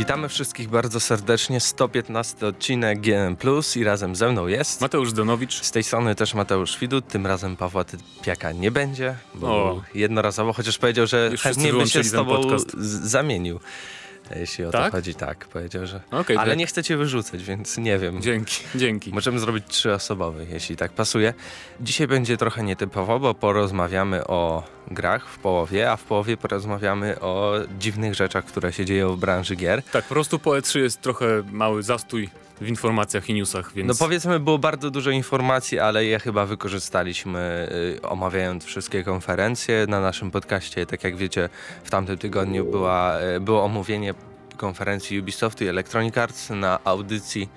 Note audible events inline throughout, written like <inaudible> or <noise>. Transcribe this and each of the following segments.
Witamy wszystkich bardzo serdecznie. 115 odcinek GM Plus i razem ze mną jest Mateusz Donowicz. Z tej strony też Mateusz Widut. Tym razem Pawła Typiaka nie będzie, bo o. jednorazowo, chociaż powiedział, że chętnie by się z tobą zamienił. Jeśli o tak? to chodzi, tak, powiedział, że. Okay, Ale tak. nie chcecie wyrzucać, więc nie wiem. Dzięki, dzięki. Możemy zrobić trzyosobowy, jeśli tak pasuje. Dzisiaj będzie trochę nietypowo, bo porozmawiamy o grach w połowie, a w połowie porozmawiamy o dziwnych rzeczach, które się dzieją w branży gier. Tak, po prostu po E3 jest trochę mały zastój w informacjach i newsach, więc... No powiedzmy, było bardzo dużo informacji, ale je chyba wykorzystaliśmy y, omawiając wszystkie konferencje na naszym podcaście. Tak jak wiecie, w tamtym tygodniu była, y, było omówienie konferencji Ubisoftu i Electronic Arts na audycji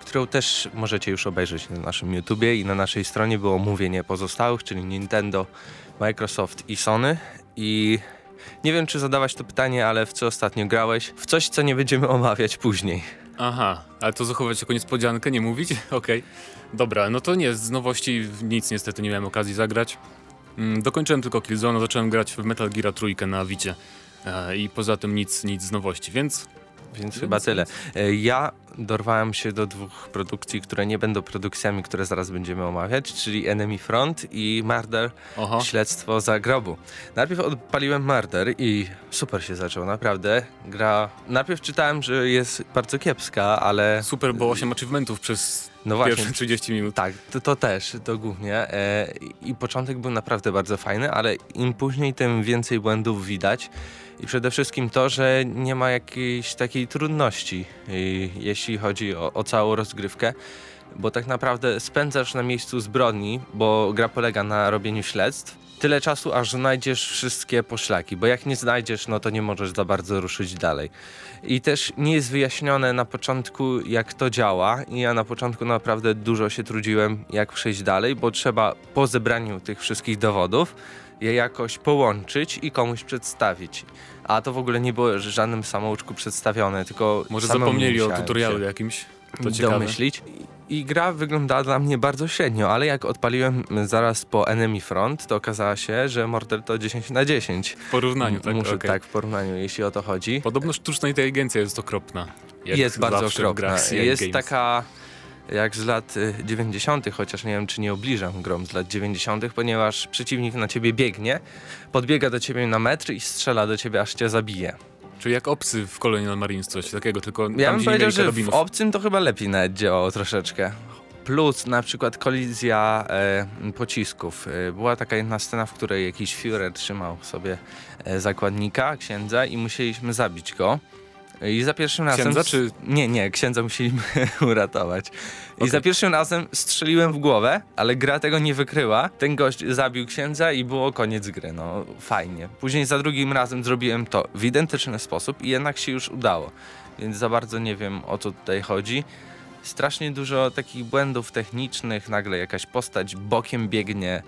którą też możecie już obejrzeć na naszym YouTubie i na naszej stronie było omówienie pozostałych, czyli Nintendo, Microsoft i Sony. I nie wiem, czy zadawać to pytanie, ale w co ostatnio grałeś? W coś, co nie będziemy omawiać później. Aha, ale to zachować jako niespodziankę, nie mówić? <laughs> Okej. Okay. Dobra, no to nie, z nowości nic niestety nie miałem okazji zagrać. Mm, dokończyłem tylko Killzone, zacząłem grać w Metal Gear trójkę na Wicie. E, I poza tym nic, nic z nowości, więc więc chyba tyle. E, ja dorwałem się do dwóch produkcji, które nie będą produkcjami, które zaraz będziemy omawiać, czyli Enemy Front i Murder, Oho. Śledztwo za grobu. Najpierw odpaliłem Murder i super się zaczął, naprawdę. Gra... Najpierw czytałem, że jest bardzo kiepska, ale... Super, bo 8 achievementów przez no właśnie, pierwsze 30 minut. Tak, to, to też, to głównie. E, I początek był naprawdę bardzo fajny, ale im później, tym więcej błędów widać. I przede wszystkim to, że nie ma jakiejś takiej trudności, jeśli chodzi o, o całą rozgrywkę bo tak naprawdę spędzasz na miejscu zbrodni, bo gra polega na robieniu śledztw, tyle czasu, aż znajdziesz wszystkie poszlaki, bo jak nie znajdziesz, no to nie możesz za bardzo ruszyć dalej. I też nie jest wyjaśnione na początku, jak to działa i ja na początku naprawdę dużo się trudziłem, jak przejść dalej, bo trzeba po zebraniu tych wszystkich dowodów je jakoś połączyć i komuś przedstawić. A to w ogóle nie było żadnym samouczku przedstawione, tylko Może zapomnieli o tutorialu jakimś? To domyślić. I gra wyglądała dla mnie bardzo średnio, ale jak odpaliłem zaraz po Enemy Front, to okazało się, że Mortal to 10 na 10. W porównaniu, tak? Muszę, okay. Tak, w porównaniu, jeśli o to chodzi. Podobno sztuczna inteligencja jest okropna. Jest bardzo okropna. Jest games. taka jak z lat 90., y, chociaż nie wiem, czy nie obliżam grom z lat 90., ponieważ przeciwnik na ciebie biegnie, podbiega do ciebie na metr i strzela do ciebie, aż cię zabije. Czyli jak obcy w Colonial Marines, coś takiego, tylko Ja bym powiedział, że w obcym to chyba lepiej nawet działało troszeczkę. Plus na przykład kolizja e, pocisków. E, była taka jedna scena, w której jakiś Führer trzymał sobie e, zakładnika, księdza i musieliśmy zabić go. I za pierwszym razem... Księdza czy... Nie, nie, księdza musieliśmy <laughs> uratować. I okay. za pierwszym razem strzeliłem w głowę, ale gra tego nie wykryła. Ten gość zabił księdza i było koniec gry, no fajnie. Później za drugim razem zrobiłem to w identyczny sposób i jednak się już udało. Więc za bardzo nie wiem o co tutaj chodzi strasznie dużo takich błędów technicznych, nagle jakaś postać bokiem biegnie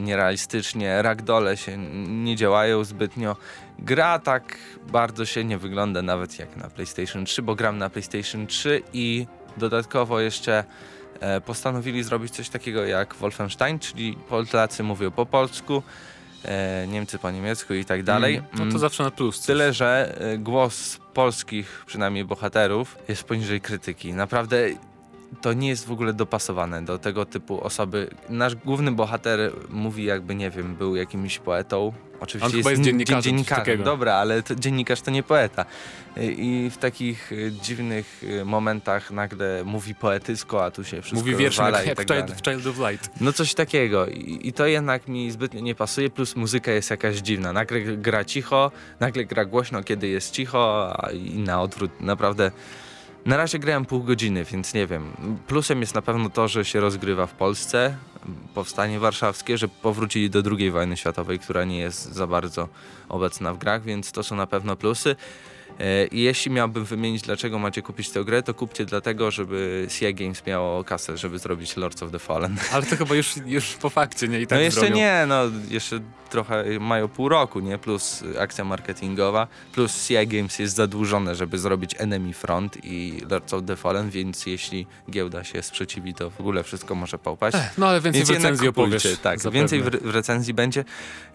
nierealistycznie, ragdole się nie działają zbytnio. Gra tak bardzo się nie wygląda nawet jak na PlayStation 3, bo gram na PlayStation 3 i dodatkowo jeszcze e, postanowili zrobić coś takiego jak Wolfenstein, czyli Polacy mówią po polsku, e, Niemcy po niemiecku i tak dalej. Mm, no to mm, zawsze na plus. Coś. Tyle, że e, głos polskich przynajmniej bohaterów jest poniżej krytyki. Naprawdę to nie jest w ogóle dopasowane do tego typu osoby. Nasz główny bohater mówi jakby, nie wiem, był jakimś poetą. Oczywiście On jest, jest dziennikarzem. dziennikarzem. Dobra, ale to, dziennikarz to nie poeta. I w takich y, dziwnych y, momentach nagle mówi poetycko, a tu się wszystko Mówi wiersze jak, jak tak w Child of Light. No coś takiego. I, I, to jednak mi zbytnio nie pasuje, plus muzyka jest jakaś dziwna. Nagle gra cicho, nagle gra głośno, kiedy jest cicho, a i na odwrót. Naprawdę na razie grałem pół godziny, więc nie wiem. Plusem jest na pewno to, że się rozgrywa w Polsce, powstanie warszawskie, że powrócili do II wojny światowej, która nie jest za bardzo obecna w grach, więc to są na pewno plusy. E, I jeśli miałbym wymienić, dlaczego macie kupić tę grę, to kupcie dlatego, żeby CI Games miało kasę, żeby zrobić Lords of the Fallen. <laughs> Ale to chyba już, już po fakcie, nie? I tak no jeszcze zrobią. nie, no jeszcze trochę mają pół roku, nie? Plus akcja marketingowa, plus CI Games jest zadłużone, żeby zrobić Enemy Front i Lords of the Fallen, więc jeśli giełda się sprzeciwi, to w ogóle wszystko może popaść. Ech, no ale więcej więc w recenzji opowiesz. Tak, zapewne. więcej w, w, recenzji będzie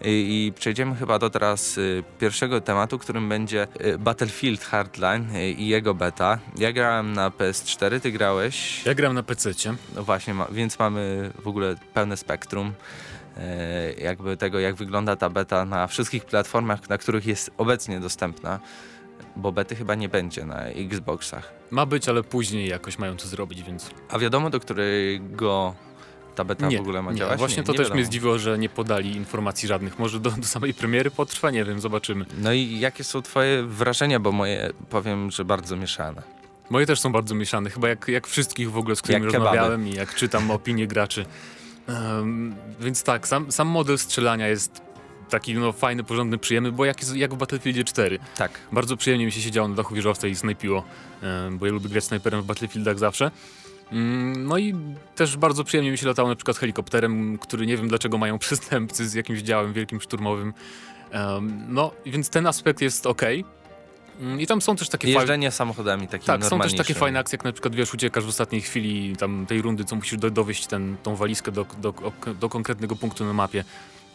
I, i przejdziemy chyba do teraz y, pierwszego tematu, którym będzie y, Battle Battlefield Hardline y, i jego beta. Ja grałem na PS4, ty grałeś? Ja grałem na PC. No właśnie, ma, więc mamy w ogóle pełne spektrum e, jakby tego, jak wygląda ta beta na wszystkich platformach, na których jest obecnie dostępna, bo bety chyba nie będzie na Xboxach. Ma być, ale później jakoś mają to zrobić, więc... A wiadomo, do którego ta beta nie, w ogóle ma nie. działać? Właśnie nie, to nie też wiadomo. mnie zdziwiło, że nie podali informacji żadnych. Może do, do samej premiery potrwa, nie wiem, zobaczymy. No i jakie są twoje wrażenia, bo moje powiem, że bardzo mieszane. Moje też są bardzo mieszane, chyba jak, jak wszystkich w ogóle, z którymi Jak kebaby. rozmawiałem i jak czytam <laughs> opinie graczy. Em, więc tak, sam, sam model strzelania jest taki no, fajny, porządny, przyjemny, bo jak, jest- jak w Battlefieldzie 4. Tak. Bardzo przyjemnie mi się siedziało na dachu wieżowca i snajpiło, bo ja lubię grać snajperem w Battlefieldach zawsze. Mm, No i też bardzo przyjemnie mi się latało na przykład helikopterem, który nie wiem dlaczego mają <laughs> przestępcy z jakimś działem wielkim szturmowym. No, więc ten aspekt jest ok. I tam są też takie fajne... Jeżdżenie samochodami takimi Tak, są też takie fajne akcje, jak na przykład wiesz, uciekasz w ostatniej chwili tam tej rundy, co musisz do, dowieść ten, tą walizkę do, do, do konkretnego punktu na mapie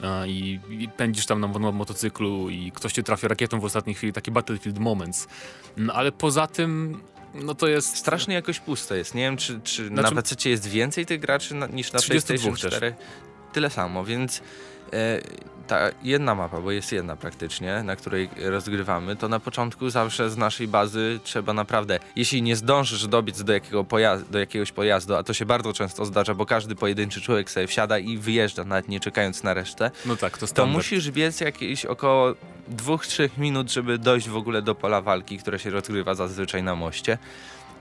e, i, i pędzisz tam na, mo- motocyklu i ktoś cię trafia rakietą w ostatniej chwili, takie Battlefield Moments. No, ale poza tym, no to jest... Strasznie jakoś puste jest. Nie wiem, czy, czy Znaczy- na PC jest więcej tych graczy na, niż na 32 PlayStation też. 4. Tyle samo, więc ta jedna mapa, bo jest jedna praktycznie, na której rozgrywamy, to na początku zawsze z naszej bazy trzeba naprawdę, jeśli nie zdążysz dobiec do, jakiego pojazdu, do jakiegoś pojazdu, a to się bardzo często zdarza, bo każdy pojedynczy człowiek sobie wsiada i wyjeżdża, nawet nie czekając na resztę, No tak, to to musisz biec jakieś około 2-3 minut, żeby dojść w ogóle do pola walki, które się rozgrywa zazwyczaj na moście.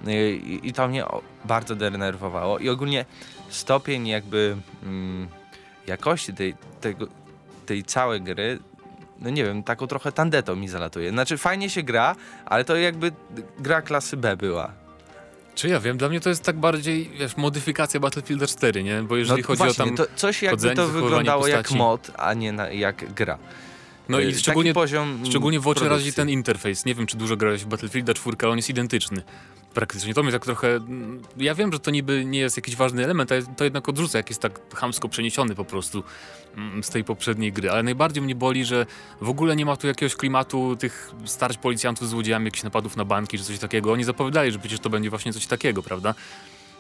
I, i to mnie bardzo denerwowało. I ogólnie stopień jakby mm, jakości tej, tego, tej całej gry, no nie wiem, taką trochę tandetą mi zalatuje. Znaczy fajnie się gra, ale to jakby gra klasy B była. Czy ja wiem, dla mnie to jest tak bardziej, wiesz, modyfikacja Battlefielda 4, nie? Bo jeżeli no chodzi właśnie, o tam... to coś jakby chodzenie, to wyglądało jak postaci. mod, a nie na, jak gra. No i taki szczególnie poziom Szczególnie w oczy produkcji. razi ten interfejs. Nie wiem, czy dużo grałeś w Battlefielda 4, ale on jest identyczny. Praktycznie. To mnie tak trochę... mm, Ja wiem, że to niby nie jest jakiś ważny element, ale to jednak odrzuca, jak jest tak chamsko przeniesiony po prostu mm, z tej poprzedniej gry. Ale najbardziej mnie boli, że w ogóle nie ma tu jakiegoś klimatu tych starć policjantów z złodziejami, jakichś napadów na banki czy coś takiego. Oni zapowiadali, że przecież to będzie właśnie coś takiego, prawda?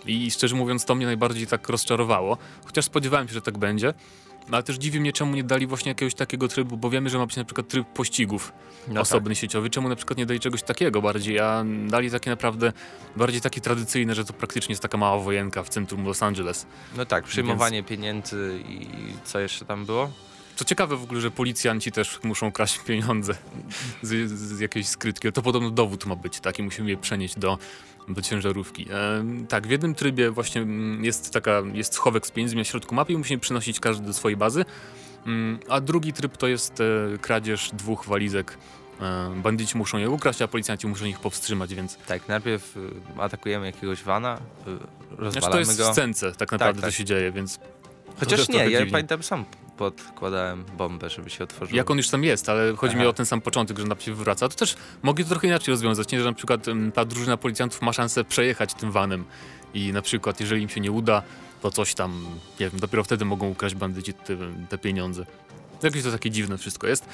I szczerze mówiąc, to mnie najbardziej tak rozczarowało. Chociaż spodziewałem się, że tak będzie. No, Ale też dziwi mnie, czemu nie dali właśnie jakiegoś takiego trybu, bo wiemy, że ma być na przykład tryb pościgów No osobny sieciowy. Czemu na przykład nie dali czegoś takiego bardziej, a dali takie naprawdę bardziej takie tradycyjne, że to praktycznie jest taka mała wojenka w centrum Los Angeles. No tak, przyjmowanie pieniędzy i co jeszcze tam było? Co ciekawe w ogóle, że policjanci też muszą kraść pieniądze z, z jakiejś skrytki. To podobno dowód ma być taki, musimy je przenieść do, do ciężarówki. E, tak, w jednym trybie właśnie mm, jest taka, jest schowek z pieniędzmi na środku mapy i musimy przynosić każdy do swojej bazy. Mm, a drugi tryb to jest e, kradzież dwóch walizek. E, bandyci muszą je ukraść, a policjanci muszą ich powstrzymać, więc Tak, najpierw y, atakujemy jakiegoś vana, rozwalamy znaczy to jest go. w scence tak naprawdę tak. to się dzieje, więc Chociaż nie, ja dziwnie. pamiętam sam podkładałem bombę, żeby się otworzyło. Jak on już tam jest, ale chodzi mi Aha. o ten sam początek, że naprzeciw wraca. To też mogli to trochę inaczej rozwiązać, nie? Że na przykład em, ta drużyna policjantów ma szansę przejechać tym vanem i na przykład jeżeli im się nie uda, to coś tam, nie wiem, dopiero wtedy mogą ukraść bandyci te, te pieniądze. Jakieś to takie dziwne wszystko jest.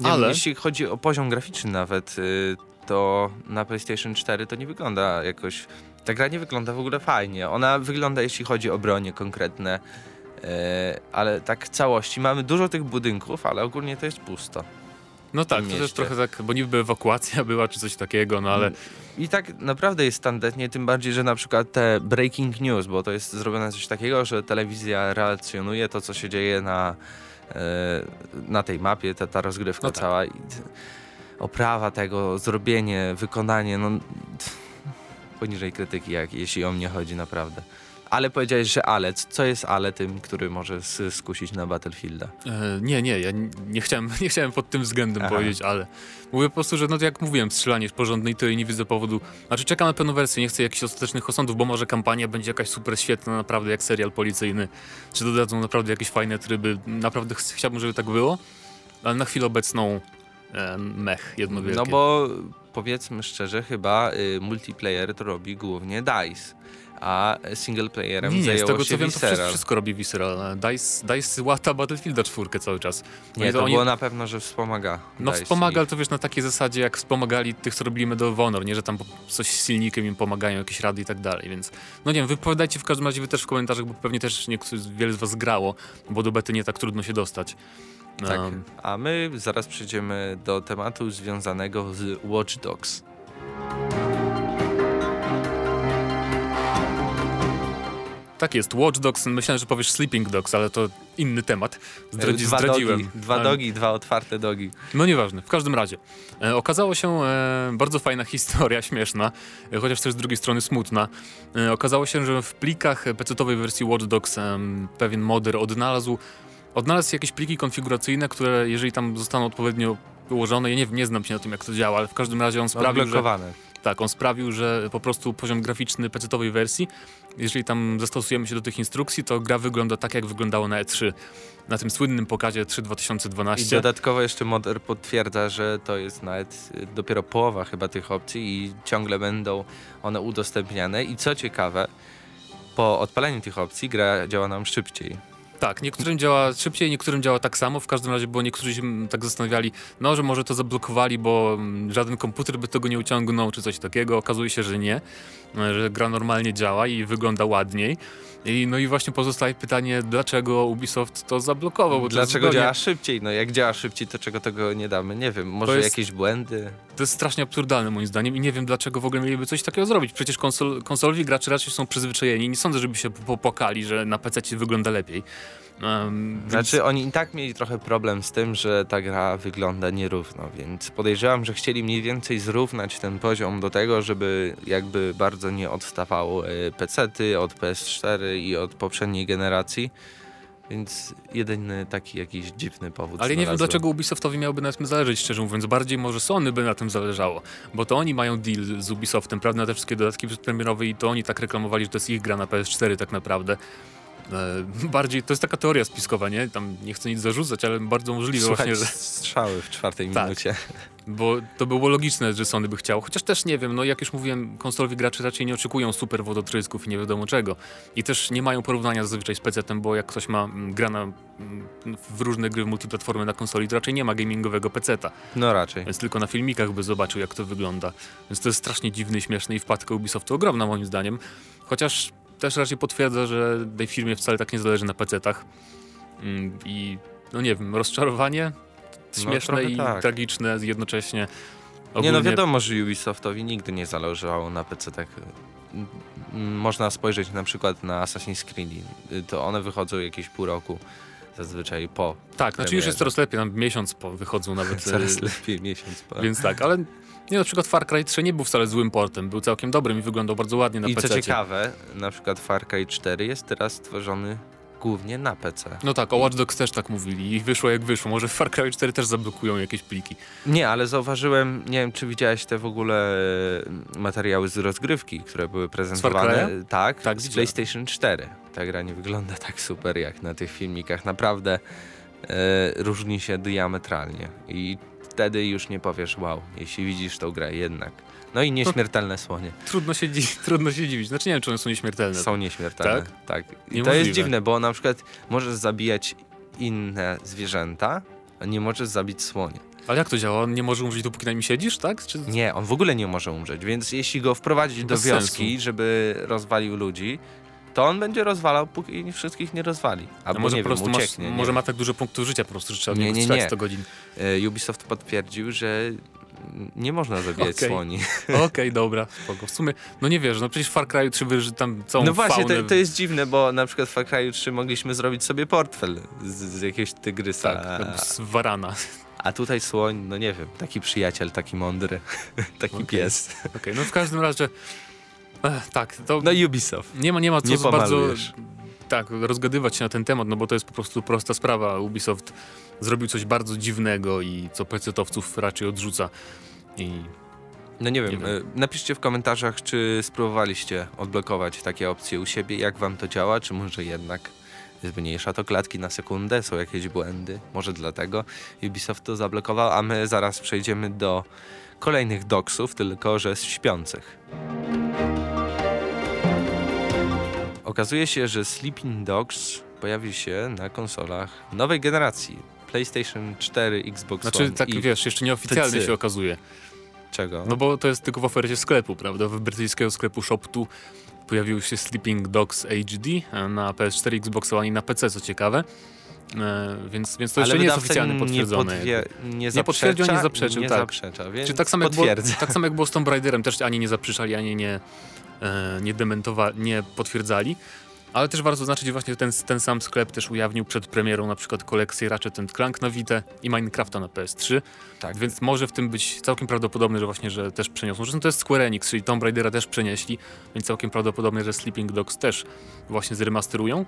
Nie, ale- Jeśli chodzi o poziom graficzny nawet, y, to na PlayStation 4 to nie wygląda jakoś... Ta gra nie wygląda w ogóle fajnie. Ona wygląda, jeśli chodzi o bronie konkretne, ale tak w całości. Mamy dużo tych budynków, ale ogólnie to jest pusto. No tak, to też trochę tak, bo niby ewakuacja <laughs> była czy coś takiego, no ale I tak naprawdę jest tandetnie, tym bardziej, że na przykład te breaking news, bo to jest zrobione coś takiego, że telewizja relacjonuje to, co się dzieje na, e, na tej mapie, ta, ta rozgrywka No tak. cała. I oprawa tego, zrobienie, wykonanie, no poniżej krytyki, jak, jeśli o mnie chodzi naprawdę. Ale powiedziałeś, że ale. Co jest ale tym, który może skusić na Battlefielda? E, nie, nie, ja nie chciałem, <laughs> nie chciałem pod tym względem Aha. powiedzieć, ale mówię po prostu, że no to jak mówiłem, strzelanie jest porządne i tyle nie widzę powodu. Znaczy czekam na pełną wersję, nie chcę jakichś ostatecznych osądów, bo może kampania będzie jakaś super świetna, naprawdę jak serial policyjny, czy dodadzą naprawdę jakieś fajne tryby, naprawdę ch- chciałbym, żeby tak było, ale na chwilę obecną e, mech jedno wielkie. No bo powiedzmy szczerze, chyba y, multiplayer to robi głównie DICE. A single playerem Nie, nie, z zajęło tego się co wiem, to Visceral. wszystko, wszystko robi Visceral. DICE, DICE łata Battlefielda 4 cały czas. Nie, to oni- było na pewno, że wspomaga. No DICE wspomaga, ale to wiesz, na takiej zasadzie, jak wspomagali tych, co robili Medal of Honor, nie, że tam coś z silnikiem im pomagają, jakieś rady i tak dalej, więc no nie wiem, wypowiadajcie w każdym razie wy też w komentarzach, bo pewnie też niektórzy, wiele z was grało, bo do bety nie tak trudno się dostać. Tak. Um, A my zaraz przejdziemy do tematu związanego z Watch Dogs. Tak jest, Watch Dogs, myślałem, że powiesz Sleeping Dogs, ale to inny temat. Zdradzi, dwa zdradziłem. Dogi, dwa dogi, dwa otwarte dogi. No nieważne, w każdym razie. E, okazało się e, bardzo fajna <laughs> historia, śmieszna, e, chociaż też z drugiej strony smutna. E, okazało się, że w plikach PC-owej wersji Watch Dogs pewien moder odnalazł, odnalazł jakieś pliki konfiguracyjne, które jeżeli tam zostaną odpowiednio ułożone, ja nie nie znam się na tym jak to działa, ale w każdym razie on sprawił, że. Tak, on sprawił, że po prostu poziom graficzny PC-owej wersji, jeżeli tam zastosujemy się do tych instrukcji, to gra wygląda tak jak wyglądało na E3, na tym słynnym pokazie 3 I 2012. dodatkowo jeszcze Modder potwierdza, że to jest nawet dopiero połowa chyba tych opcji i ciągle będą one udostępniane. I co ciekawe, po odpaleniu tych opcji gra działa nam szybciej. Tak, niektórym działa szybciej, niektórym działa tak samo. W każdym razie, bo niektórzy się tak zastanawiali, no, że może to zablokowali, bo mm, żaden komputer by tego nie uciągnął, czy coś takiego. Okazuje się, że nie, e, że gra normalnie działa i wygląda ładniej. I, no i właśnie pozostaje pytanie, dlaczego Ubisoft to zablokował? Bo to Dlaczego zupełnie- działa szybciej? No jak działa szybciej, to czego tego nie damy? Nie wiem, może jest- jakieś błędy? To jest strasznie absurdalne moim zdaniem i nie wiem dlaczego w ogóle mieliby coś takiego zrobić. Przecież konsol, konsolowi gracze raczej są przyzwyczajeni. Nie sądzę, żeby się popłakali, że na PC wygląda lepiej. Um, więc- Znaczy oni i tak mieli trochę problem z tym, że ta gra wygląda nierówno, więc podejrzewam, że chcieli mniej więcej zrównać ten poziom do tego, żeby jakby bardzo nie odstawało e, PC-ty od PS4 i od poprzedniej generacji. Więc jedyny taki jakiś dziwny powód. Ale nie wiem, dlaczego Ubisoftowi miałoby na tym zależeć, szczerze mówiąc. Bardziej może Sony by na tym zależało, bo to oni mają deal z Ubisoftem, prawda, na te wszystkie dodatki przedpremierowe i to oni tak reklamowali, że to jest ich gra na PS4 tak naprawdę. E, bardziej, to jest taka teoria spiskowa, nie? Tam nie chcę nic zarzucać, ale bardzo możliwe Słuchać właśnie, że... strzały w czwartej Tak. minucie. Bo to było logiczne, że Sony by chciało. Chociaż też nie wiem, no jak już mówiłem, konsolowi gracze raczej nie oczekują super wodotrysków i nie wiadomo czego. I też nie mają porównania zazwyczaj z PC-tem, bo jak ktoś ma mm, gra na, mm, w różne gry multiplatformy na konsoli, to raczej nie ma gamingowego PC-ta. No raczej. Więc tylko na filmikach by zobaczył, jak to wygląda. Więc to jest strasznie dziwny, śmieszny i wpadka Ubisoftu ogromna moim zdaniem. Chociaż też raczej potwierdza, że tej firmie wcale tak nie zależy na PC-tach. Mm, I no nie wiem, rozczarowanie No, śmieszne trochę i tak. tragiczne jednocześnie. Nie Ogólnie, no wiadomo, że Ubisoftowi nigdy nie zależało na PC tak. Można spojrzeć na przykład na Assassin's Creed. To one wychodzą jakieś pół roku zazwyczaj po. Tak, znaczy już premierze. jest coraz lepiej, tam miesiąc po wychodzą nawet. <laughs> Coraz e, lepiej miesiąc po. Więc tak, ale nie, na przykład Far Cry 3 nie był wcale złym portem, był całkiem dobrym i wyglądał bardzo ładnie na I PC. co ciekawe, na przykład Far Cry 4 jest teraz stworzony głównie na PC. No tak, o Watch Dogs też tak mówili i wyszło jak wyszło. Może w Far Cry 4 też zablokują jakieś pliki. Nie, ale zauważyłem, nie wiem czy widziałeś te w ogóle e, materiały z rozgrywki, które były prezentowane. Cry'a? Tak, Tak, z. PlayStation 4. Ta gra nie wygląda tak super jak na tych filmikach. Naprawdę e, różni się diametralnie. I wtedy już nie powiesz wow, jeśli widzisz tą grę jednak. No i nieśmiertelne słonie. Trudno się, dzi- <laughs> trudno się dziwić. Znaczy nie wiem, czy one są nieśmiertelne. Są nieśmiertelne. Tak? Tak. I to Niemożliwe. jest dziwne, bo na przykład możesz zabijać inne zwierzęta, a nie możesz zabić słonia. Ale jak to działa? On nie może umrzeć dopóki na nim siedzisz, tak? Czy... Nie, on w ogóle nie może umrzeć, więc jeśli go wprowadzić do Bez wioski, sensu. żeby rozwalił ludzi, to on będzie rozwalał, póki wszystkich nie rozwali. A Albo może nie po wiem, prostu masz, ucieknie. nie może wiem. ma tak dużo punktów życia po prostu, że trzeba Nie, nie, nie, nie, nie. 100 godzin. E, Ubisoft potwierdził, że nie można zabijać Okej. słoni. Okej, dobra, spoko. W sumie, no nie wiesz, no przecież w Far Cry 3 wyży tam całą No właśnie, to, to jest dziwne, bo na przykład w Far Cry 3 mogliśmy zrobić sobie portfel z, z jakiegoś tygrysa. Tak, z warana. A tutaj słoń, no nie wiem, taki przyjaciel, taki mądry, <laughs> taki Okej. pies. Okej, no w każdym razie... Ech, tak, to No Ubisoft. nie ma, nie ma co Nie bardzo tak, rozgadywać się na ten temat, no bo to jest po prostu prosta sprawa. Ubisoft zrobił coś bardzo dziwnego i co PC-towców raczej odrzuca. I No nie wiem, Nie wiem. e, napiszcie w komentarzach, czy spróbowaliście odblokować takie opcje u siebie, jak wam to działa, czy może jednak zmniejsza to klatki na sekundę, są jakieś błędy, może dlatego Ubisoft to zablokował, a my zaraz przejdziemy do kolejnych doksów, tylko że śpiących. Okazuje się, że Sleeping Dogs pojawi się na konsolach nowej generacji. PlayStation 4, Xbox Znaczy, One tak i wiesz, jeszcze nieoficjalnie się okazuje. czego? No bo to jest tylko w ofercie sklepu, prawda? W brytyjskiego sklepu Shop2 pojawił się Sleeping Dogs HD e, na PS4, Xbox One i na PC, co ciekawe. E, więc, więc to jeszcze nie jest oficjalnie potwierdzone. Nie, podwie, nie, Nie potwierdził, nie zaprzeczył, nie tak. zaprzecza, więc Czy tak samo, jak było, tak samo jak było z Tomb Raiderem, też ani nie zaprzeczali, ani nie, nie dementowali, nie potwierdzali. Ale też warto zaznaczyć, że właśnie ten, ten sam sklep też ujawnił przed premierą na przykład kolekcję Ratchet Clank na Vita i Minecrafta na PS3. Tak. Więc może w tym być całkiem prawdopodobne, że właśnie, że też przeniosą. Zresztą to jest Square Enix, czyli Tomb Raidera też przenieśli, więc całkiem prawdopodobne, że Sleeping Dogs też właśnie zremasterują.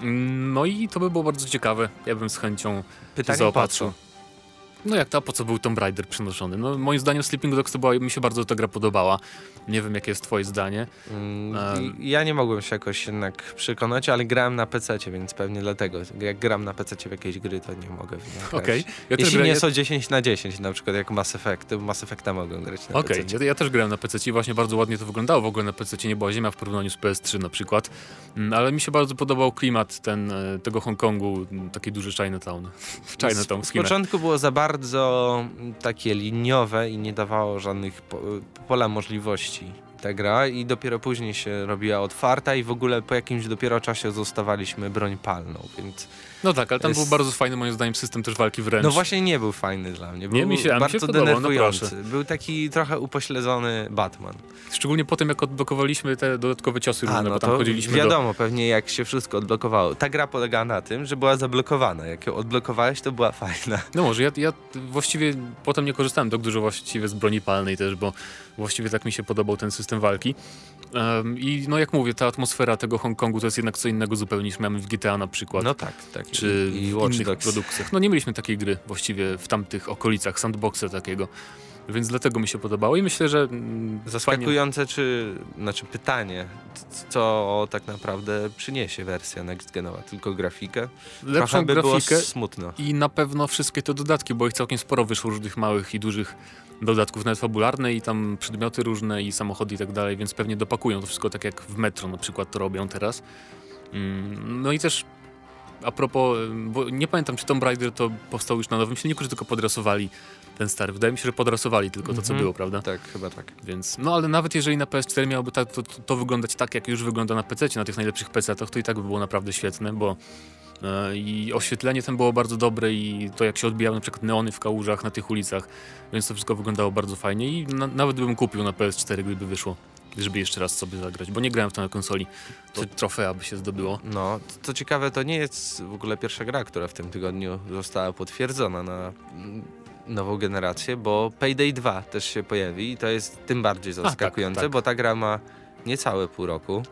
Mm, No i to by było bardzo ciekawe. Ja bym z chęcią Pytanie po zaopatrzył. co? No jak to, a po co był Tomb Raider przenoszony? No moim zdaniem Sleeping Dogs to była, mi się bardzo ta gra podobała. Nie wiem, jakie jest twoje zdanie. Mm, i- Ja nie mogłem się jakoś jednak przekonać, ale grałem na PC, więc pewnie dlatego. Jak gram na PC w jakieś gry, to nie mogę w nie grać. Okej. Ja Jeśli grałem- nie są 10 na 10, na przykład jak Mass Effect, to Mass Effecta mogłem grać na Okej, PC. ja, ja też grałem na PC i właśnie bardzo ładnie to wyglądało. W ogóle na PC nie była ziemia w porównaniu z PS3 na przykład. Mm, Ale mi się bardzo podobał klimat ten, e, tego Hongkongu, taki duży Chinatown. <laughs> Chinatown Z, z początku było za bardzo mm, takie liniowe i nie dawało żadnych po, pola możliwości ta gra i dopiero później się robiła otwarta i w ogóle po jakimś dopiero czasie zostawaliśmy broń palną, więc No tak, ale tam był bardzo fajny moim zdaniem system też walki wręcz. no właśnie nie był fajny dla mnie, był Nie, mi się- a mi się bardzo podobał, no denerwujący. proszę. był taki trochę upośledzony Batman. Szczególnie po tym, jak odblokowaliśmy te dodatkowe ciosy różne, A, no bo tam chodziliśmy do... wiadomo pewnie jak się wszystko odblokowało. Ta gra polega na tym, że była zablokowana. Jak ją odblokowałeś, to była fajna. No może, ja, ja właściwie potem nie korzystałem tak dużo właściwie z broni palnej też, bo właściwie tak mi się podobał ten system walki. I no jak mówię, ta atmosfera tego Hongkongu to jest jednak co innego zupełnie niż mamy w GTA na przykład. No tak, tak. Czy I, i innych Dogs. produkcjach. No nie mieliśmy takiej gry właściwie w tamtych okolicach, sandboxa takiego. Więc dlatego mi się podobało i myślę, że mm, fajnie, Zaskakujące, czy, znaczy pytanie, co tak naprawdę przyniesie wersja next genowa? Tylko grafikę? lepszą Trochę by grafikę smutno. i na pewno wszystkie te dodatki, bo ich całkiem sporo wyszło różnych małych i dużych dodatków, nawet fabularne i tam przedmioty różne i samochody i tak dalej, więc pewnie dopakują to wszystko tak jak w Metro na przykład to robią teraz. Mm, No i też a propos, bo nie pamiętam czy Tomb Raider to powstał już na nowym silniku, czy tylko podrasowali ten stary. Wydaje mi się, że podrasowali tylko to, co Mhm. było, prawda? Tak, chyba tak. Więc, no ale nawet jeżeli na PS4 miałoby tak, to, to, to wyglądać tak, jak już wygląda na PC, na tych najlepszych PC-tach, to i tak by było naprawdę świetne, bo e, i oświetlenie tam było bardzo dobre i to jak się odbijały na przykład neony w kałużach na tych ulicach, więc to wszystko wyglądało bardzo fajnie i na, nawet bym kupił na PS4, gdyby wyszło, żeby jeszcze raz sobie zagrać, bo nie grałem w to na konsoli, to trofea by się zdobyło. No, co ciekawe, to nie jest w ogóle pierwsza gra, która w tym tygodniu została potwierdzona na mm, nową generację, bo Payday 2 też się pojawi i to jest tym bardziej tak, zaskakujące, tak. bo ta gra ma niecałe pół roku,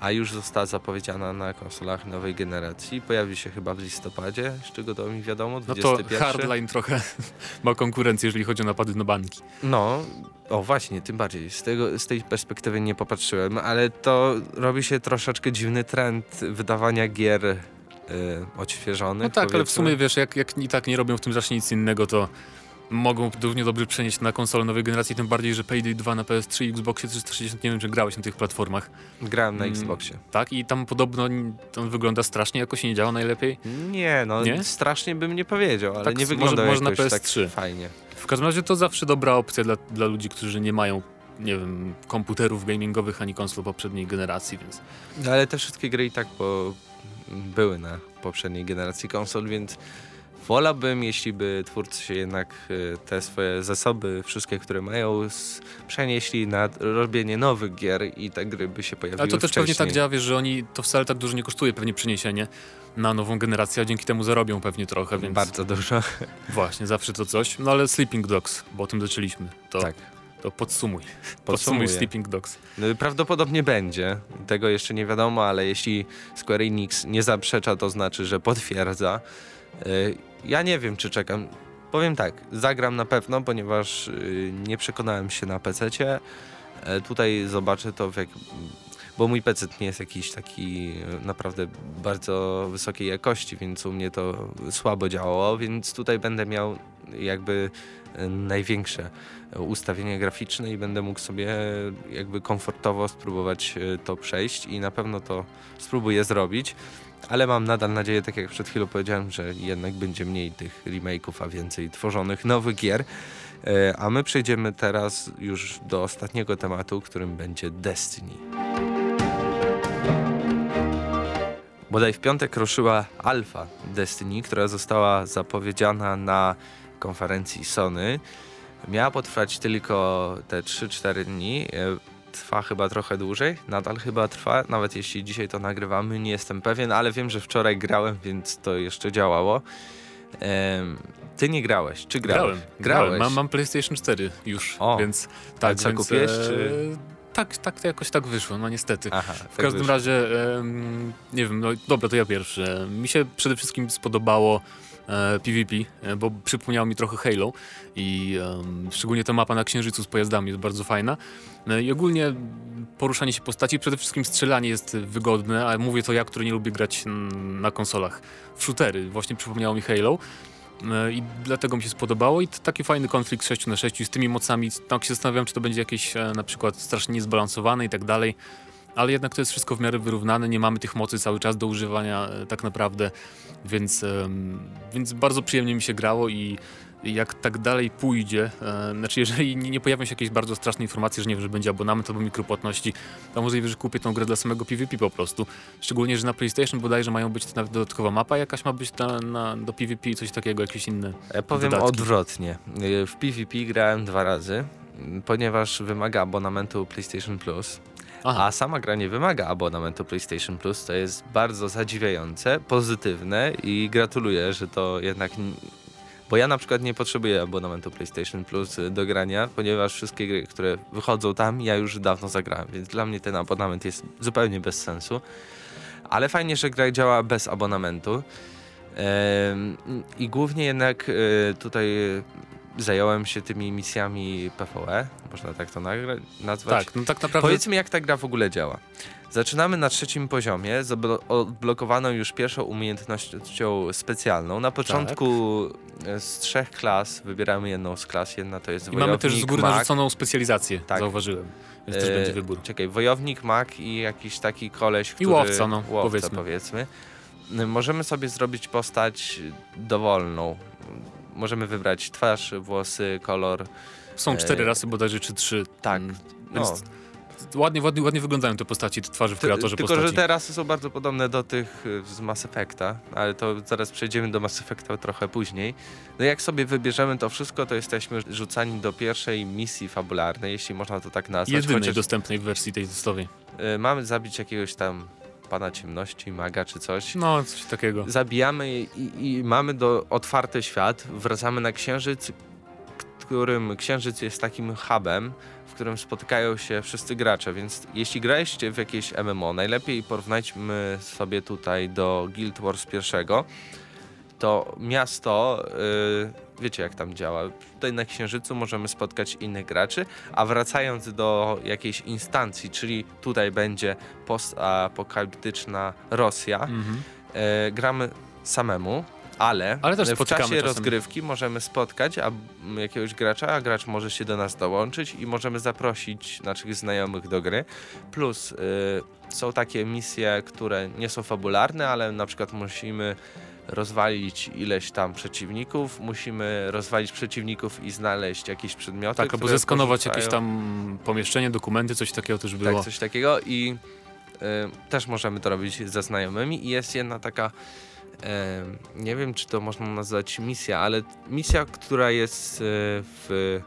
a już została zapowiedziana na konsolach nowej generacji. Pojawi się chyba w listopadzie, z czego to mi wiadomo, No 21. to Hardline trochę <laughs> ma konkurencję, jeżeli chodzi o napady na banki. No, o właśnie, tym bardziej. Z, tego, z tej perspektywy nie popatrzyłem, ale to robi się troszeczkę dziwny trend wydawania gier y, odświeżonych. No tak, ale w powiedzmy. sumie wiesz, jak, jak i tak nie robią w tym zacznie nic innego, to mogą równie dobrze przenieść na konsolę nowej generacji, tym bardziej, że Payday 2 na PS3 i Xboxie 360, nie wiem, czy grałeś na tych platformach, Grałem na Mm, Xboxie. tak? I tam podobno on wygląda strasznie, jakoś nie działa najlepiej. Nie, no Nie? strasznie bym nie powiedział, ale Tak, nie wygląda może na jakoś PS3. tak fajnie. W każdym razie to zawsze dobra opcja dla, dla ludzi, którzy nie mają, nie wiem, komputerów gamingowych ani konsol poprzedniej generacji, więc No, ale te wszystkie gry i tak po, były na poprzedniej generacji konsol, więc wolałbym, jeśli by twórcy się jednak y, te swoje zasoby, wszystkie, które mają, przenieśli na robienie nowych gier i te gry by się pojawiły Ale to też wcześniej. pewnie tak działa, wiesz, że oni, to wcale tak dużo nie kosztuje pewnie przeniesienie na nową generację, a dzięki temu zarobią pewnie trochę, więc Bardzo dużo. właśnie, zawsze to coś. No ale Sleeping Dogs, bo o tym zaczęliśmy, to, tak. to podsumuj. Podsumuj. Sleeping Dogs. No, Prawdopodobnie będzie. Tego jeszcze nie wiadomo, ale jeśli Square Enix nie zaprzecza, to znaczy, że potwierdza. Ja nie wiem, czy czekam. Powiem tak, zagram na pewno, ponieważ y, nie przekonałem się na PC-cie. E, Tutaj zobaczę to w jak... Bo mój PC nie jest jakiś taki e, naprawdę bardzo wysokiej jakości, więc u mnie to słabo działało, więc tutaj będę miał jakby e, największe ustawienie graficzne i będę mógł sobie jakby komfortowo spróbować e, to przejść i na pewno to spróbuję zrobić. Ale mam nadal nadzieję, tak jak przed chwilą powiedziałem, że jednak będzie mniej tych remake'ów, a więcej tworzonych nowych gier. E, a my przejdziemy teraz już do ostatniego tematu, którym będzie Destiny. Bodaj w piątek ruszyła alfa Destiny, która została zapowiedziana na konferencji Sony. Miała potrwać tylko te 3-4 dni. Trwa chyba trochę dłużej, nadal chyba trwa, nawet jeśli dzisiaj to nagrywamy, nie jestem pewien, ale wiem, że wczoraj grałem, więc to jeszcze działało. ty nie grałeś, czy grałeś? Grałem, grałeś. grałem. Mam, mam PlayStation 4 już, o, więc tak. co więc, kupiłeś, e, czy... Tak, tak to jakoś tak wyszło, no niestety. Aha, w tak każdym wyszło. razie, nie wiem, no dobra, to ja pierwszy. Mi się przede wszystkim spodobało e, PvP, e, bo przypomniało mi trochę Halo i szczególnie ta mapa na Księżycu z pojazdami jest bardzo fajna. E, I ogólnie poruszanie się postaci, przede wszystkim strzelanie jest wygodne, a mówię to ja, który nie lubię grać na konsolach. W shootery, właśnie przypomniało mi Halo. E, I dlatego mi się spodobało i taki fajny konflikt 6 na 6 z tymi mocami. Tak się zastanawiam, czy to będzie jakieś e, na przykład strasznie niezbalansowane i tak dalej. Ale jednak to jest wszystko w miarę wyrównane, nie mamy tych mocy cały czas do używania e, tak naprawdę, więc, więc bardzo przyjemnie mi się grało i jak tak dalej pójdzie, e, znaczy jeżeli nie, nie, pojawią się jakieś bardzo straszne informacje, że nie wiem, że będzie abonament albo mikropłatności, to możliwe, że kupię tą grę dla samego PvP po prostu. Szczególnie, że na PlayStation bodajże mają być nawet dodatkowa mapa jakaś ma być na, na, do PvP, coś takiego, jakieś inne Ja powiem dodatki. odwrotnie. E, w PvP grałem dwa razy, ponieważ wymaga abonamentu PlayStation Plus. Aha. A sama gra nie wymaga abonamentu PlayStation Plus, to jest bardzo zadziwiające, pozytywne i gratuluję, że to jednak bo ja na przykład nie potrzebuję abonamentu PlayStation Plus do grania, ponieważ wszystkie gry, które wychodzą tam, ja już dawno zagrałem, więc dla mnie ten abonament jest zupełnie bez sensu. Ale fajnie, że gra działa bez abonamentu. I głównie jednak e, tutaj zająłem się tymi misjami PvE, można tak to nazwać. Tak, no tak naprawdę. Powiedzmy, jak ta gra w ogóle działa. Zaczynamy na trzecim poziomie, z odblokowaną już pierwszą umiejętnością specjalną. Na początku tak. z trzech klas wybieramy jedną z klas, jedna to jest I wojownik, mamy też z góry mag. narzuconą specjalizację, tak. zauważyłem. Więc też e, będzie wybór. Czekaj, wojownik, mag i jakiś taki koleś, który... I łowca, no, łowca, powiedzmy. powiedzmy. Możemy sobie zrobić postać dowolną. Możemy wybrać twarz, włosy, kolor. Są cztery e... rasy bodajże, czy trzy. Tak. Mm, no. Więc ładnie, ładnie, ładnie wyglądają te postaci, te twarze w kreatorze Tylko, postaci. że te rasy są bardzo podobne do tych y, z Mass Effecta, ale to zaraz przejdziemy do Mass Effecta trochę później. No jak sobie wybierzemy to wszystko, to jesteśmy rzucani do pierwszej misji fabularnej, jeśli można to tak nazwać. Jedynej chociaż, dostępnej w wersji tej testowej. Y, mamy zabić jakiegoś tam pana ciemności, maga czy coś. No, coś takiego. Zabijamy i, i mamy do otwarty świat, wracamy na księżyc, którym księżyc jest takim hubem, w którym spotykają się wszyscy gracze, więc jeśli graliście w jakieś MMO, najlepiej porównajmy sobie tutaj do Guild Wars pierwszego, to miasto, yy, wiecie jak tam działa, tutaj na Księżycu możemy spotkać innych graczy, a wracając do jakiejś instancji, czyli tutaj będzie postapokaliptyczna Rosja, mhm. yy, gramy samemu, ale, ale w czasie rozgrywki możemy spotkać a, jakiegoś gracza, a gracz może się do nas dołączyć i możemy zaprosić naszych znajomych do gry. Plus y, są takie misje, które nie są fabularne, ale na przykład musimy rozwalić ileś tam przeciwników, musimy rozwalić przeciwników i znaleźć jakieś przedmioty. Tak, albo zeskanować jakieś tam pomieszczenie, dokumenty, coś takiego też było. Tak, coś takiego i y, też możemy to robić ze znajomymi i jest jedna taka nie wiem czy to można nazwać misja, ale misja, która jest e, w,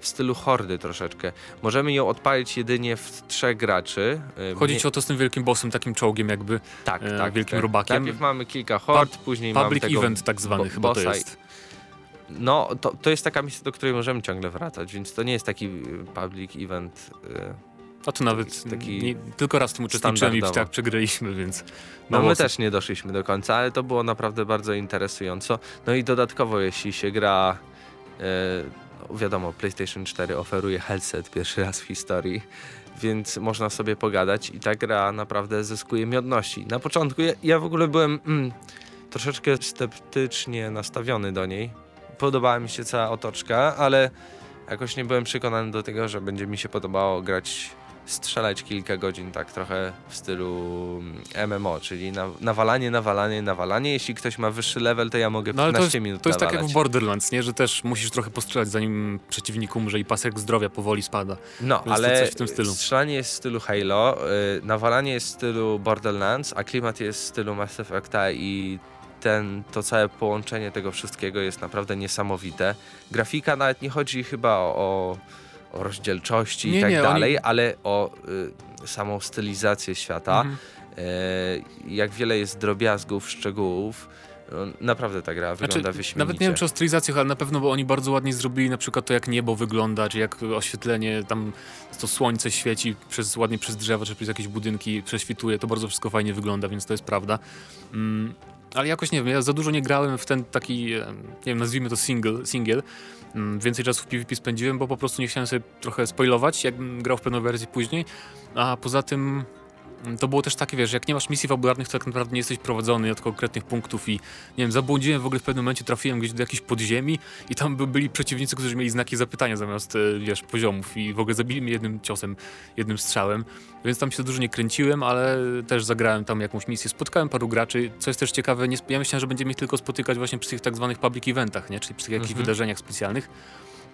w stylu hordy troszeczkę. Możemy ją odpalić jedynie w trzech graczy. E, Chodzi ci o to z tym wielkim bossem, takim czołgiem jakby, tak, e, tak, wielkim tak. robakiem. Najpierw mamy kilka hord, pa później public mamy tego event tak zwany chyba to jest. No, to, to jest taka misja, do której możemy ciągle wracać, więc to nie jest taki public event. A to nawet taki nie, tylko raz w tym uczestniczyłem i tak przegraliśmy, więc... No my też nie doszliśmy do końca, ale to było naprawdę bardzo interesująco. No i dodatkowo, jeśli się gra... No wiadomo, PlayStation 4 oferuje headset pierwszy raz w historii, więc można sobie pogadać i ta gra naprawdę zyskuje miodności. Na początku ja, ja w ogóle byłem mm, troszeczkę sceptycznie nastawiony do niej, podobała mi się cała otoczka, ale jakoś nie byłem przekonany do tego, że będzie mi się podobało grać, strzelać kilka godzin tak trochę w stylu MMO, czyli na, nawalanie, nawalanie, nawalanie. Jeśli ktoś ma wyższy level, to ja mogę No ale 15 to jest, minut to jest tak jak nawalać. w Borderlands, nie? Że też musisz trochę postrzelać zanim przeciwnik umrze i pasek zdrowia powoli spada. No, ale coś w tym stylu. strzelanie jest w stylu Halo, y, nawalanie jest w stylu Borderlands, a klimat jest w stylu Mass Effecta i ten, to całe połączenie tego wszystkiego jest naprawdę niesamowite. Grafika nawet nie chodzi chyba o, o, o rozdzielczości Nie, i tak nie, oni- dalej, ale o y, samą stylizację świata. Mhm. Y, jak wiele jest drobiazgów, szczegółów. No, naprawdę ta gra wygląda Znaczy, wyśmienicie. nawet nie wiem czy o stylizacjach, ale na pewno, bo oni bardzo ładnie zrobili na przykład to, jak niebo wygląda, czy jak oświetlenie, tam to słońce świeci przez, ładnie przez drzewa, czy przez jakieś budynki prześwituje, to bardzo wszystko fajnie wygląda, więc to jest prawda. Mm, ale jakoś nie wiem, ja za dużo nie grałem w ten taki, e, nie wiem, nazwijmy to single, single. Mm, Więcej czasu w PvP spędziłem, bo po prostu nie chciałem sobie trochę spoilować, jakbym grał w pewną wersję później, a poza tym to było też takie, wiesz, jak nie masz misji fabularnych, to tak naprawdę nie jesteś prowadzony od konkretnych punktów i nie wiem, zabłądziłem w ogóle w pewnym momencie, trafiłem gdzieś do jakiejś podziemi i tam by, byli przeciwnicy, którzy mieli znaki zapytania zamiast, e, wiesz, poziomów i w ogóle zabili mnie jednym ciosem, jednym strzałem, więc tam się dużo nie kręciłem, ale też zagrałem tam jakąś misję, spotkałem paru graczy, co jest też ciekawe, nie, ja myślałem, że będziemy ich tylko spotykać właśnie przy tych tak zwanych public eventach, nie, czyli przy tych jakichś Mhm. wydarzeniach specjalnych,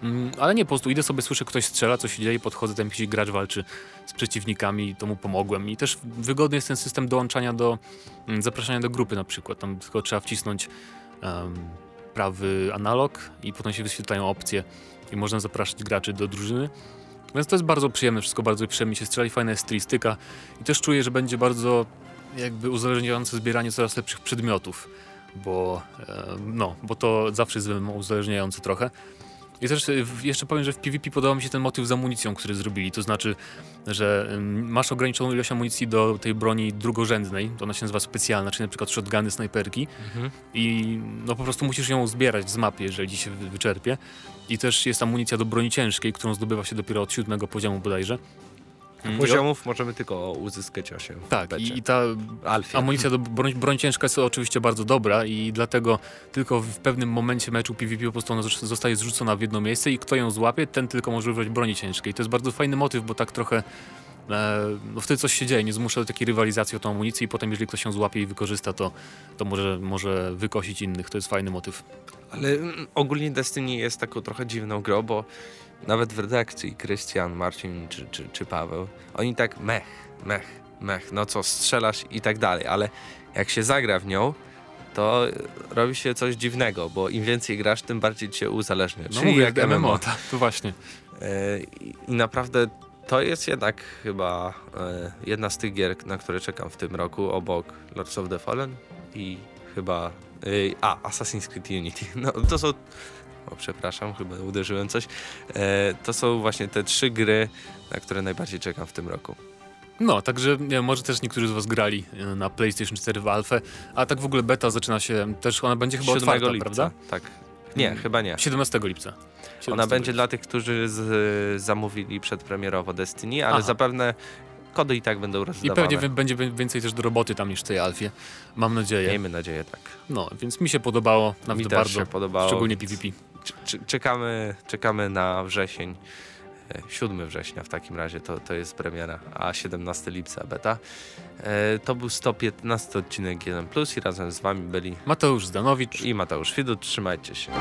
Mm, ale nie, po prostu idę sobie, słyszę, ktoś strzela, co się dzieje, podchodzę, tam jakiś gracz walczy z przeciwnikami, to mu pomogłem. I też wygodny jest ten system dołączania do, mm, zapraszania do grupy na przykład. Tam tylko trzeba wcisnąć em, prawy analog i potem się wyświetlają opcje i można zapraszać graczy do drużyny. Więc to jest bardzo przyjemne, wszystko bardzo przyjemnie się strzela i fajna jest stylistyka. I też czuję, że będzie bardzo jakby uzależniające zbieranie coraz lepszych przedmiotów, bo, no, bo to zawsze jest uzależniające trochę. I też y, jeszcze powiem, że w PvP podoba mi się ten motyw z amunicją, który zrobili. To znaczy, że ym, masz ograniczoną ilość amunicji do tej broni drugorzędnej, to ona się nazywa specjalna, czyli na przykład shotguny, snajperki Mhm. i no po prostu musisz ją zbierać z mapy, jeżeli się wy- wyczerpie. I też jest amunicja do broni ciężkiej, którą zdobywa się dopiero od siódmego poziomu bodajże. Mm, o- Poziomów możemy tylko uzyskać 8. w Tak, i, i ta Alfie. Amunicja do broń, broń ciężka jest oczywiście bardzo dobra i dlatego tylko w pewnym momencie meczu PvP po prostu ona zos- zostaje zrzucona w jedno miejsce i kto ją złapie, ten tylko może używać broni ciężkiej. To jest bardzo fajny motyw, bo tak trochę e, no wtedy coś się dzieje, nie zmusza do takiej rywalizacji o tą amunicję i potem jeżeli ktoś ją złapie i wykorzysta, to, to może, może wykosić innych. To jest fajny motyw. Ale mm, ogólnie Destiny jest taką trochę dziwną grą, bo nawet w redakcji Krystian, Marcin czy, czy, czy Paweł, oni tak mech, mech, mech, no co, strzelasz i tak dalej, ale jak się zagra w nią, to robi się coś dziwnego, bo im więcej grasz, tym bardziej cię uzależnia. No Czyli mówię, jak MMO. tak, to właśnie. E, I i naprawdę to jest jednak chyba e, jedna z tych gier, na które czekam w tym roku, obok Lords of the Fallen i chyba... e, a, Assassin's Creed Unity. <laughs> No to są... O, przepraszam, chyba uderzyłem coś. E, to są właśnie te trzy gry, na które najbardziej czekam w tym roku. No, także wiem, może też niektórzy z was grali e, na PlayStation 4 w Alfę, a tak w ogóle beta zaczyna się, też ona będzie chyba 7 otwarta, lipca, prawda? Tak. Nie, Mm. chyba nie. 17 lipca. 17 Ona będzie lipca. dla tych, którzy z, zamówili przedpremierowo Destiny, ale Aha. zapewne kody i tak będą I rozdawane. pewnie wi- będzie wi- więcej też do roboty tam niż w tej Alfie. Mam nadzieję. Miejmy nadzieję, tak. No, więc mi się podobało, Mi nawet też bardzo. się podobało. Szczególnie PvP. Cz- cz- czekamy, czekamy na wrzesień. E, 7 września w takim razie to, to jest premiera, a 17 lipca beta. E, to był 115 odcinek 1 Plus i razem z wami byli Mateusz Zdanowicz. i Mateusz Widut. Trzymajcie się.